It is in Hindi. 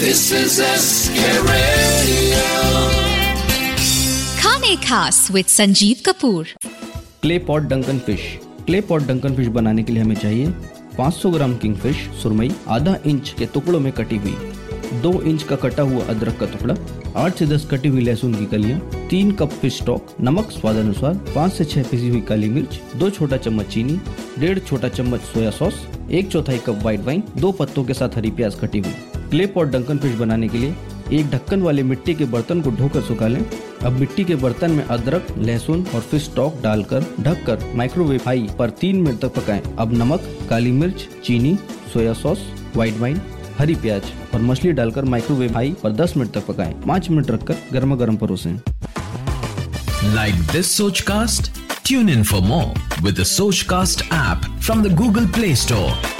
This is SK Radio. खाने खास with Sanjeev Kapoor clay pot Duncan fish clay pot डंकन फ़िश बनाने के लिए हमें चाहिए 500 ग्राम किंगफिश सुरमई आधा इंच के टुकड़ों में कटी हुई। दो इंच का कटा हुआ अदरक का टुकड़ा आठ से दस कटी हुई लहसुन की कलियाँ तीन कप फ़िश स्टॉक नमक स्वाद अनुसार पाँच से छह पिसी हुई काली मिर्च दो छोटा चम्मच चीनी डेढ़ छोटा चम्मच सोया सॉस एक चौथाई कप व्हाइट वाइन दो पत्तों के साथ हरी प्याज कटी हुई। क्ले पॉट डंकन फ़िश बनाने के लिए एक ढक्कन वाले मिट्टी के बर्तन को धोकर सुखा लें अब मिट्टी के बर्तन में अदरक, लहसुन और फ़िश स्टॉक डालकर ढककर माइक्रोवेव हाई पर तीन मिनट तक पकाएँ अब नमक, काली मिर्च, चीनी, सोया सॉस व्हाइट वाइन हरी प्याज और मछली डालकर माइक्रोवेव हाई पर 10 मिनट तक पकाएँ पाँच मिनट रखकर गर्मा गर्म परोसें Like this Sochcast? Tune in for more with the cast app from the Google play Store.